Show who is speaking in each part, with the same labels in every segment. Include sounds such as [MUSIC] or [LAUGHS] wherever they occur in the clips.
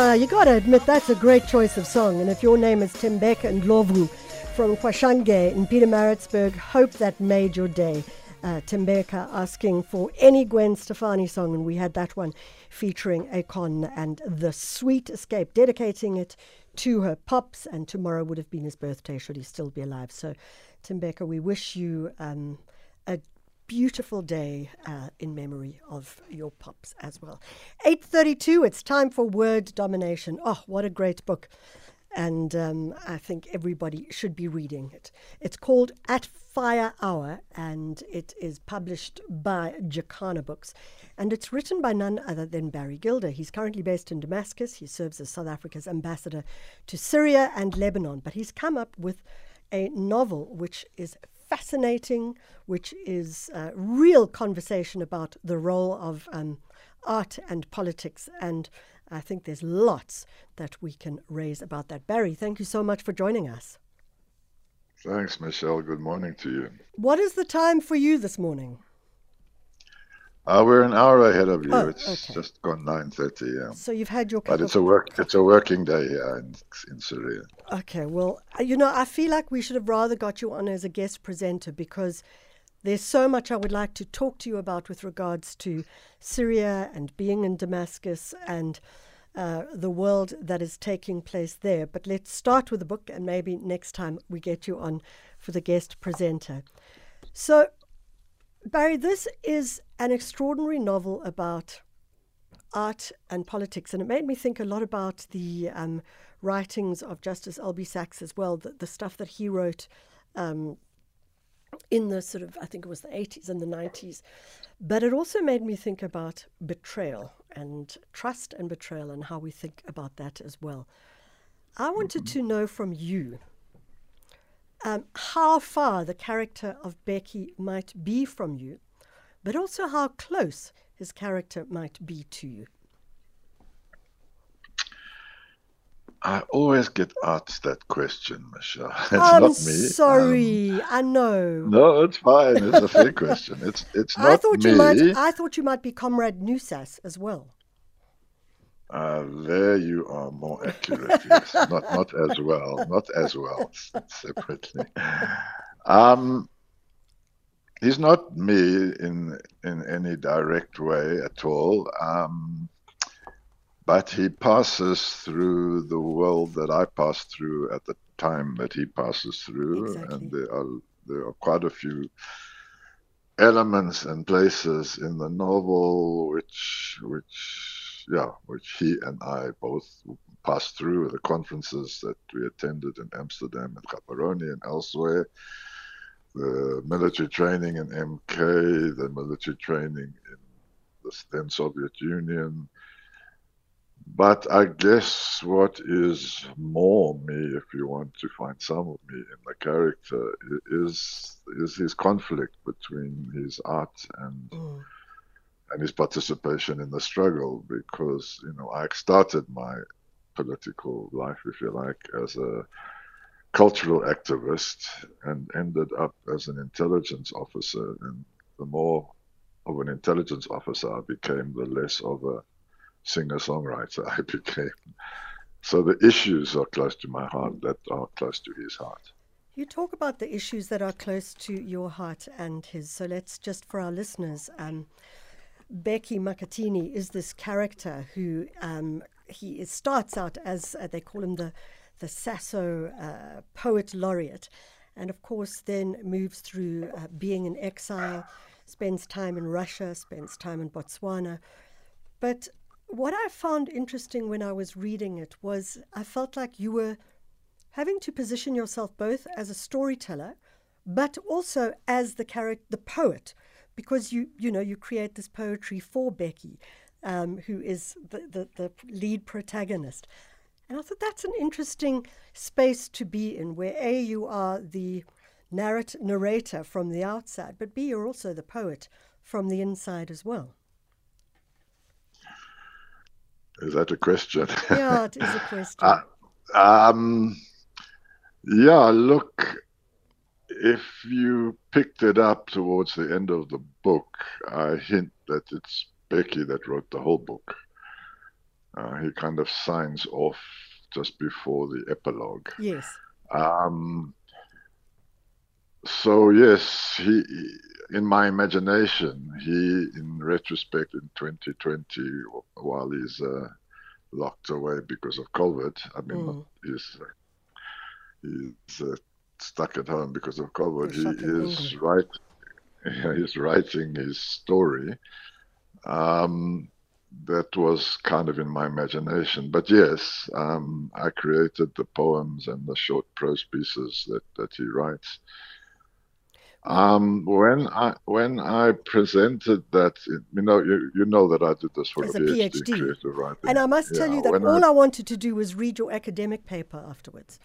Speaker 1: Uh, you gotta admit that's a great choice of song. And if your name is Tim Beck and Ndlovu from Kwashange in Pietermaritzburg, hope that made your day. Uh, Tembeka asking for any Gwen Stefani song, and we had that one featuring Akon and The Sweet Escape, dedicating it to her pops. And tomorrow would have been his birthday, should he still be alive. So, Tembeka, we wish you um, a beautiful day uh, in memory of your pups as well. 8.32, it's time for Word Domination. Oh, what a great book. And um, I think everybody should be reading it. It's called At Fire Hour, and it is published by Jacana Books. And it's written by none other than Barry Gilder. He's currently based in Damascus. He serves as South Africa's ambassador to Syria and Lebanon. But he's come up with a novel which is fascinating, which is a real conversation about the role of um, art and politics. And I think there's lots that we can raise about that. Barry, thank you so much for joining us.
Speaker 2: Thanks, Michelle. Good morning to you.
Speaker 1: What is the time for you this morning?
Speaker 2: Uh, we're an hour ahead of you.
Speaker 1: Oh,
Speaker 2: it's
Speaker 1: okay.
Speaker 2: just gone nine thirty. Yeah,
Speaker 1: So you've had your
Speaker 2: but it's a work. It's a working day here in, in Syria.
Speaker 1: Okay, well, uh, you know, I feel like we should have rather got you on as a guest presenter because there's so much I would like to talk to you about with regards to Syria and being in Damascus and uh, the world that is taking place there. But let's start with the book, and maybe next time we get you on for the guest presenter. So, Barry, this is an extraordinary novel about art and politics, and it made me think a lot about the um, writings of Justice Albie Sachs as well, the, the stuff that he wrote um, in the sort of, I think it was the 80s and the 90s. But it also made me think about betrayal and trust and betrayal and how we think about that as well. I wanted to know from you um, how far the character of Bheki might be from you, but also how close his character might be to you.
Speaker 2: I always get asked that question, Michelle. [LAUGHS] It's
Speaker 1: I'm
Speaker 2: not me.
Speaker 1: sorry,
Speaker 2: Um,
Speaker 1: I know.
Speaker 2: no, it's fine. It's a fair [LAUGHS] question. It's it's not
Speaker 1: I thought
Speaker 2: me.
Speaker 1: you might. I thought you might be Comrade Nusas as well.
Speaker 2: Uh, there you are more accurate. yes. Not not as well. Not as well. Separately. Um, he's not me in in any direct way at all. Um, but he passes through the world that I passed through at the time that he passes through,
Speaker 1: Exactly.
Speaker 2: and there are there are quite a few elements and places in the novel which which yeah which he and I both passed through the conferences that we attended in Amsterdam and Gaborone and elsewhere the military training in MK the military training in the then Soviet Union but I guess what is more me, if you want to find some of me in the character, is is his conflict between his art and
Speaker 1: Mm.
Speaker 2: And his participation in the struggle. Because you know, I started my political life, if you like, as a cultural activist and ended up as an intelligence officer. And the more of an intelligence officer I became, the less of a singer songwriter I [LAUGHS] became. So the issues are close to my heart that are close to his heart.
Speaker 1: You talk about the issues that are close to your heart and his. So let's just, for our listeners, um, Bheki Makhathini is this character who um, he is, starts out as uh, they call him the the SASO uh, poet laureate, and of course then moves through uh, being in exile, spends time in Russia, spends time in Botswana, but what I found interesting when I was reading it was I felt like you were having to position yourself both as a storyteller, but also as the character, the poet, because you you know you create this poetry for Bheki, um, who is the, the the lead protagonist, and I thought that's an interesting space to be in, where a you are the narrat- narrator from the outside, but b you're also the poet from the inside as well.
Speaker 2: Is that a question?
Speaker 1: Yeah, it is a [LAUGHS] question.
Speaker 2: Uh, um, yeah, look, if you picked it up towards the end of the book, I hint that it's Bheki that wrote the whole book. Uh, he kind of signs off just before the epilogue.
Speaker 1: Yes.
Speaker 2: Um, so yes, he in my imagination, he in retrospect in 2020, while he's uh, locked away because of COVID, I mean, mm. he's uh, he's uh, stuck at home because of COVID. He is right. [LAUGHS] He's writing his story. Um, that was kind of in my imagination. But yes, um, I created the poems and the short prose pieces that, that he writes. Um, when I when I presented that, you know, you, you know that I did this for
Speaker 1: As
Speaker 2: a
Speaker 1: PhD,
Speaker 2: PhD. creative writing.
Speaker 1: And I must tell
Speaker 2: Yeah,
Speaker 1: you that all
Speaker 2: I-
Speaker 1: I wanted to do was read your academic paper afterwards.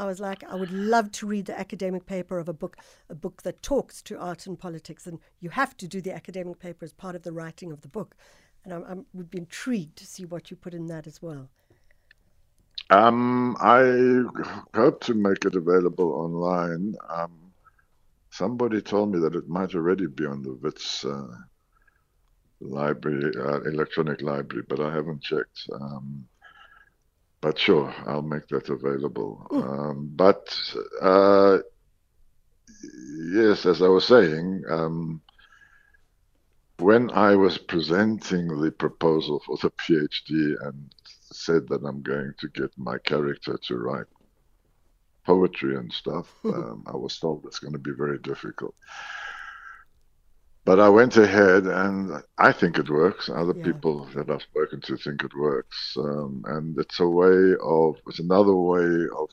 Speaker 1: I was like, I would love to read the academic paper of a book, a book that talks to art and politics, and you have to do the academic paper as part of the writing of the book. And I, would be intrigued to see what you put in that as well.
Speaker 2: Um, I hope to make it available online. Um, somebody told me that it might already be on the WITS uh, library, uh, electronic library, but I haven't checked. Um, but sure, I'll make that available. Um, but uh, yes, as I was saying, um, when I was presenting the proposal for the PhD and said that I'm going to get my character to write poetry and stuff, [LAUGHS] um, I was told it's going to be very difficult. But I went ahead, and I think it works. Other
Speaker 1: Yeah.
Speaker 2: people that I've spoken to think it works, um, and it's a way of it's another way of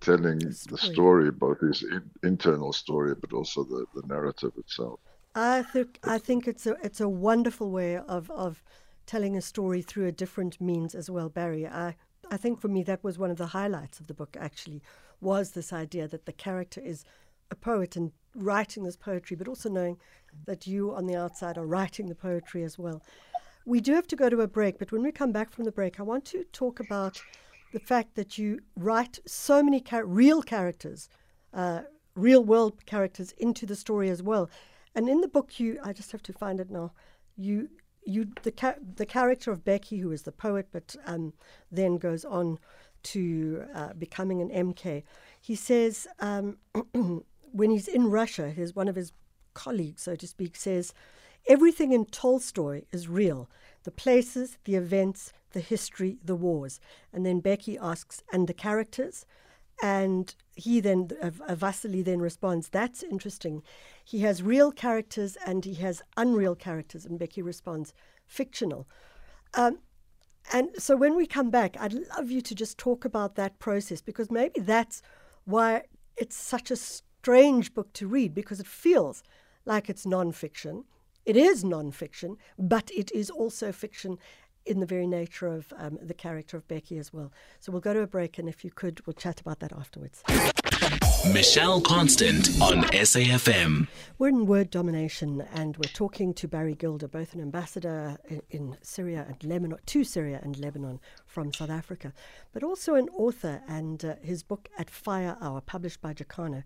Speaker 2: telling the
Speaker 1: story.
Speaker 2: both his in, internal story, but also the, the narrative itself.
Speaker 1: I think I think it's a it's a wonderful way of of telling a story through a different means as well, Barry. I I think for me that was one of the highlights of the book actually was this idea that the character is a poet and writing this poetry, but also knowing that you on the outside are writing the poetry as well. We do have to go to a break, but when we come back from the break, I want to talk about the fact that you write so many char- real characters, uh, real world characters into the story as well. And in the book, you I just have to find it now. You you the ca- the character of Bheki, who is the poet, but um, then goes on to uh, becoming an MK. He says um, [CLEARS THROAT] when he's in Russia, his one of his colleagues, so to speak, says everything in Tolstoy is real: the places, the events, the history, the wars. And then Bheki asks, and the characters. And he then, uh, uh, Vasily then responds, That's interesting. He has real characters and he has unreal characters. And Bheki responds, Fictional. Um, and so when we come back, I'd love you to just talk about that process because maybe that's why it's such a strange book to read because it feels like it's nonfiction. It is nonfiction, but it is also fiction in the very nature of um, the character of Bheki as well. So we'll go to a break, and if you could, we'll chat about that afterwards.
Speaker 3: Michelle Constant on SAFM.
Speaker 1: We're in word domination, and we're talking to Barry Gilder, both an ambassador in, in Syria and Lebanon, to Syria and Lebanon from South Africa, but also an author. And uh, his book, At Fire Hour, published by Jacana,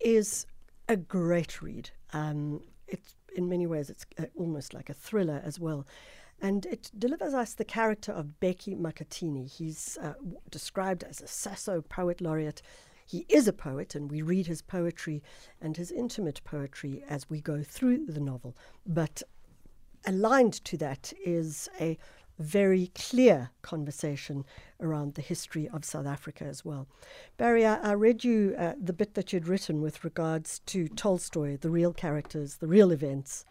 Speaker 1: is a great read. Um, it's in many ways it's uh, almost like a thriller as well. And it delivers us the character of Bheki Makhathini. He's uh, w- described as a SASO poet laureate. He is a poet, and we read his poetry and his intimate poetry as we go through the novel. But aligned to that is a very clear conversation around the history of South Africa as well. Barry, I, I read you uh, the bit that you'd written with regards to Tolstoy, the real characters, the real events,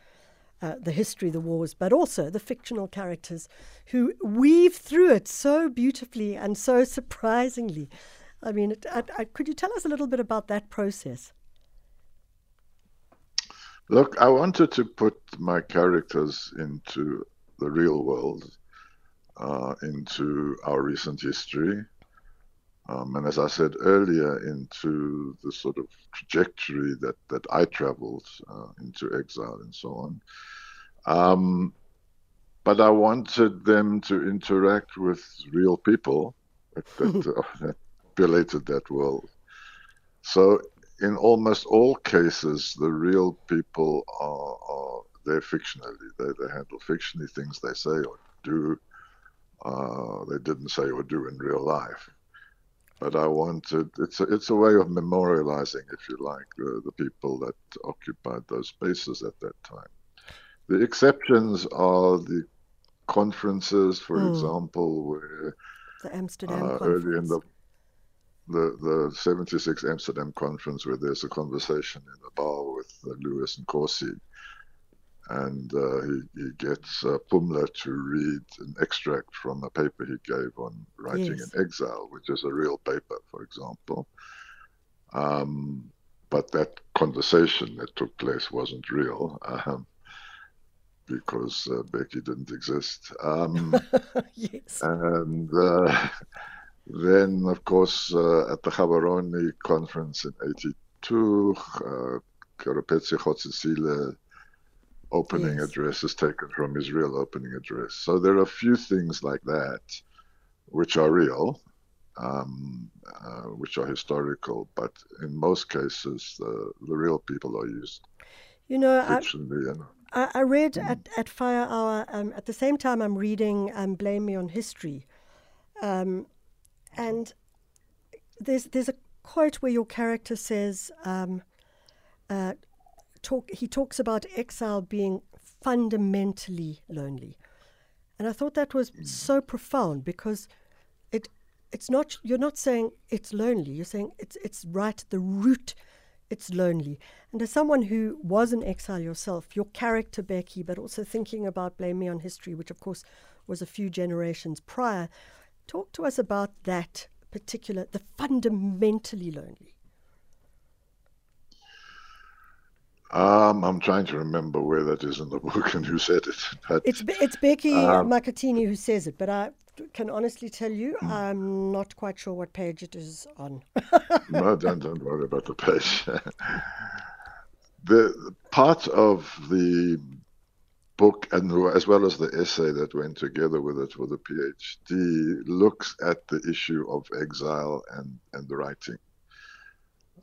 Speaker 1: uh, the history, the wars, but also the fictional characters who weave through it so beautifully and so surprisingly. I mean, it, I, I, could you tell us a little bit about that process?
Speaker 2: Look, I wanted to put my characters into the real world, uh, into our recent history, um, and as I said earlier, into the sort of trajectory that, that I traveled uh, into exile and so on. Um, but I wanted them to interact with real people that, that, [LAUGHS] uh, that related that world. So in almost all cases, the real people are, are they're fictionally. They, they handle fictionally things they say or do. Uh, they didn't say or do in real life. But I wanted it's a, it's a way of memorializing, if you like, the, the people that occupied those spaces at that time. The exceptions are the conferences, for
Speaker 1: Mm.
Speaker 2: example, where
Speaker 1: The Amsterdam
Speaker 2: uh,
Speaker 1: conference.
Speaker 2: early in the the the 76 Amsterdam conference where there's a conversation in a bar with uh, Lewis Nkosi and uh, he, he gets uh, Pumla to read an extract from a paper he gave on writing
Speaker 1: Yes.
Speaker 2: in exile, which is a real paper, for example. Um, but that conversation that took place wasn't real um, because uh, Bheki didn't exist. Um, [LAUGHS]
Speaker 1: yes.
Speaker 2: and uh, then, of course, uh, at the Gaborone conference in 82, uh, Keorapetse Kgositsile opening
Speaker 1: Yes.
Speaker 2: address is taken from his real opening address. So there are a few things like that which are real, um, uh, which are historical, but in most cases, the, the real people are used
Speaker 1: You know, I, I, I read at, at Fire Hour, um, at the same time I'm reading um, Blame Me on History. Um, and there's, there's a quote where your character says, um, uh, talk, he talks about exile being fundamentally lonely. And I thought that was mm. so profound because it it's not you're not saying it's lonely, you're saying it's it's right at the root it's lonely. And as someone who was an exile yourself, your character Bheki, but also thinking about Blame Me on History, which of course was a few generations prior, talk to us about that particular the fundamentally lonely.
Speaker 2: Um, I'm trying to remember where that is in the [LAUGHS] book and who said it. But
Speaker 1: It's it's Bheki
Speaker 2: Um,
Speaker 1: Makhathini who says it, but I can honestly tell you
Speaker 2: Hmm.
Speaker 1: I'm not quite sure what page it is on. [LAUGHS]
Speaker 2: no, don't, don't worry about the page. [LAUGHS] the part of the book, and as well as the essay that went together with it for the PhD, looks at the issue of exile and, and the writing.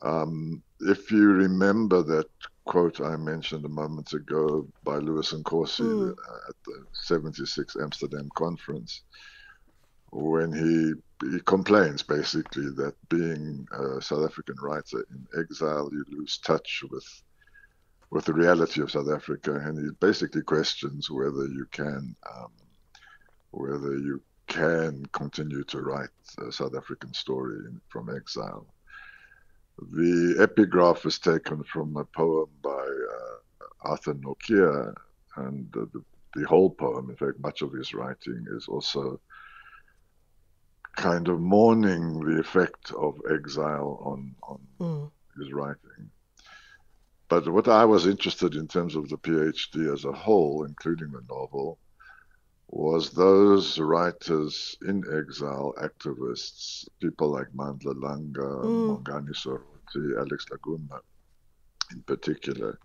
Speaker 2: Um, if you remember that quote I mentioned a moment ago by Lewis Nkosi
Speaker 1: Mm.
Speaker 2: at the 76 Amsterdam conference, when he he complains basically that being a South African writer in exile, you lose touch with with the reality of South Africa, and he basically questions whether you can um, whether you can continue to write a South African story in, from exile. The epigraph is taken from a poem by uh, Arthur Nortje, and the, the, the whole poem, in fact, much of his writing is also kind of mourning the effect of exile on, on
Speaker 1: Mm.
Speaker 2: his writing. But what I was interested in terms of the PhD as a whole, including the novel, was those writers in exile, activists, people like Mandla Langa,
Speaker 1: Mm.
Speaker 2: Mongane Serote, Alex La Guma in particular,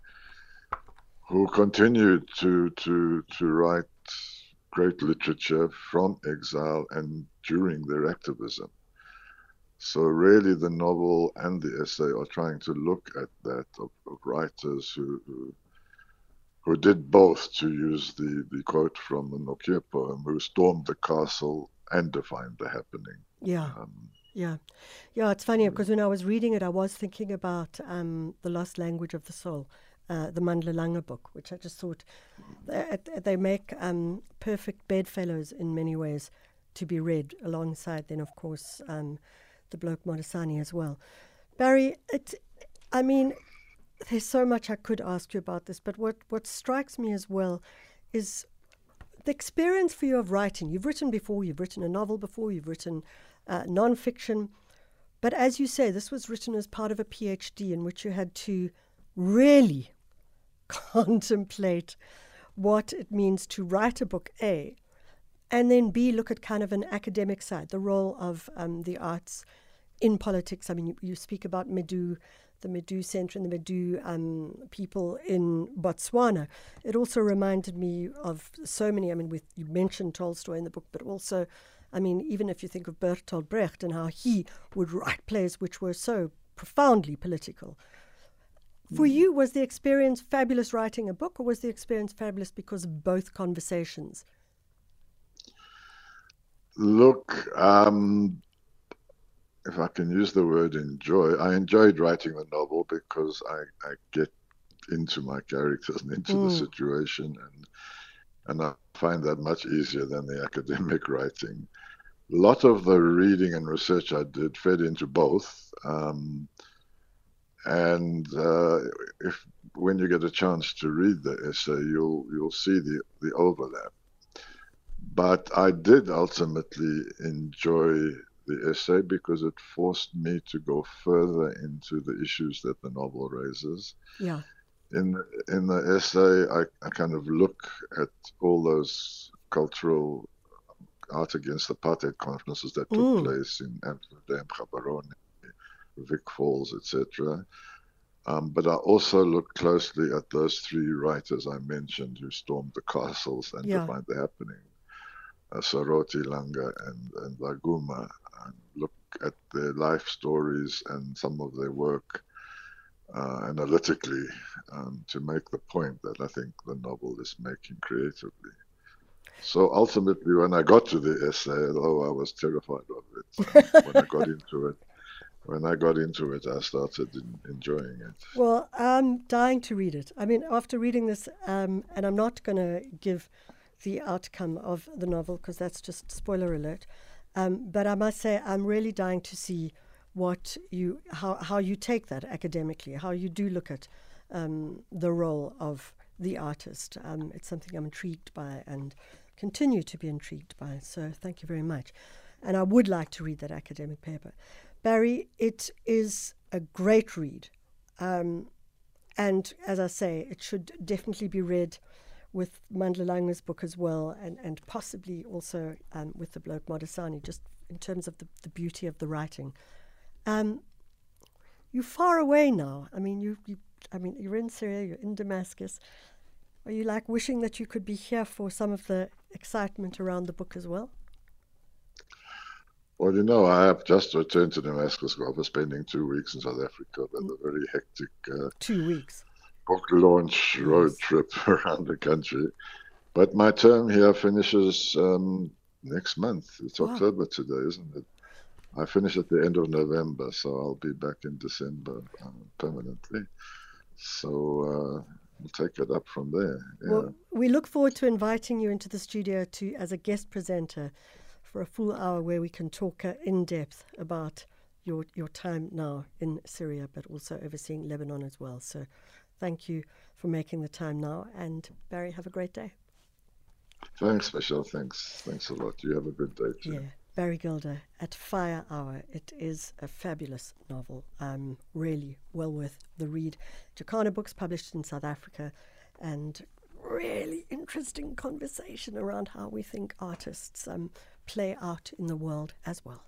Speaker 2: who continued to, to, to write great literature from exile and during their activism. So really, the novel and the essay are trying to look at that of, of writers who, who who did both, to use the, the quote from the Nortje poem, who stormed the castle and defined the happening.
Speaker 1: Yeah.
Speaker 2: Um,
Speaker 1: Yeah, yeah. It's funny because when I was reading it, I was thinking about um, the lost language of the soul, uh, the Mandla Langa book, which I just thought they, they make um, perfect bedfellows in many ways to be read alongside. Then, of course, um, the Bloke Modisane as well. Barry, it. I mean, there's so much I could ask you about this, but what what strikes me as well is the experience for you of writing. You've written before, you've written a novel before, you've written uh, non-fiction, but as you say, this was written as part of a PhD in which you had to really [LAUGHS] contemplate what it means to write a book, A, and then B, look at kind of an academic side, the role of um, the arts in politics. I mean, you, you speak about Medu, the Medu Center and the Medu um, people in Botswana. It also reminded me of so many. I mean, with you mentioned Tolstoy in the book, but also, I mean, even if you think of Bertolt Brecht and how he would write plays which were so profoundly political. For you, was the experience fabulous writing a book, or was the experience fabulous because of both conversations?
Speaker 2: Look, um, if I can use the word enjoy, I enjoyed writing the novel because I, I get into my characters and into mm. the situation, and and I find that much easier than the [LAUGHS] academic writing. A lot of the reading and research I did fed into both, um, and uh, if when you get a chance to read the essay, you'll you'll see the the overlap. But I did ultimately enjoy the essay because it forced me to go further into the issues that the novel raises.
Speaker 1: Yeah.
Speaker 2: In in the essay, I, I kind of look at all those cultural art against apartheid conferences that took mm. place in Amsterdam, Gaborone, Vic Falls, etc. Um, but I also look closely at those three writers I mentioned who stormed the castles and yeah. defined the happening Serote, Langa, and, and La Guma, and look at their life stories and some of their work uh, analytically um, to make the point that I think the novel is making creatively. So ultimately, when I got to the essay, although I was terrified of it, [LAUGHS] when I got into it, when I got into it, I started enjoying it.
Speaker 1: Well, I'm dying to read it. I mean, after reading this, um, and I'm not going to give the outcome of the novel because that's just spoiler alert. Um, but I must say, I'm really dying to see what you how how you take that academically, how you do look at um, the role of the artist. Um, it's something I'm intrigued by and continue to be intrigued by. So thank you very much. And I would like to read that academic paper. Barry, it is a great read. Um, and as I say, it should definitely be read with Mandla Langa's book as well, and, and possibly also um, with the Bloke Modisane, just in terms of the, the beauty of the writing. Um, you're far away now. I mean, you, you, I mean, you're in Syria, you're in Damascus. Are you like wishing that you could be here for some of the excitement around the book as well?
Speaker 2: Well, you know, I have just returned to Damascus after spending two weeks in South Africa with a very hectic. Uh,
Speaker 1: two weeks
Speaker 2: book launch road trip [LAUGHS] around the country. But my term here finishes um, next month. It's wow. October today, isn't it? I finish at the end of November, so I'll be back in December um, permanently. So uh, we'll take it up from there.
Speaker 1: Yeah. Well, we look forward to inviting you into the studio to as a guest presenter for a full hour where we can talk uh, in depth about your your time now in Syria, but also overseeing Lebanon as well. So thank you for making the time now. And Barry, have a great day.
Speaker 2: Thanks, Michelle. Thanks. Thanks a lot. You have a good day too.
Speaker 1: Yeah. Barry Gilder at Fire Hour. It is a fabulous novel. Um, really well worth the read. Jacana Books published in South Africa and really interesting conversation around how we think artists um, play out in the world as well.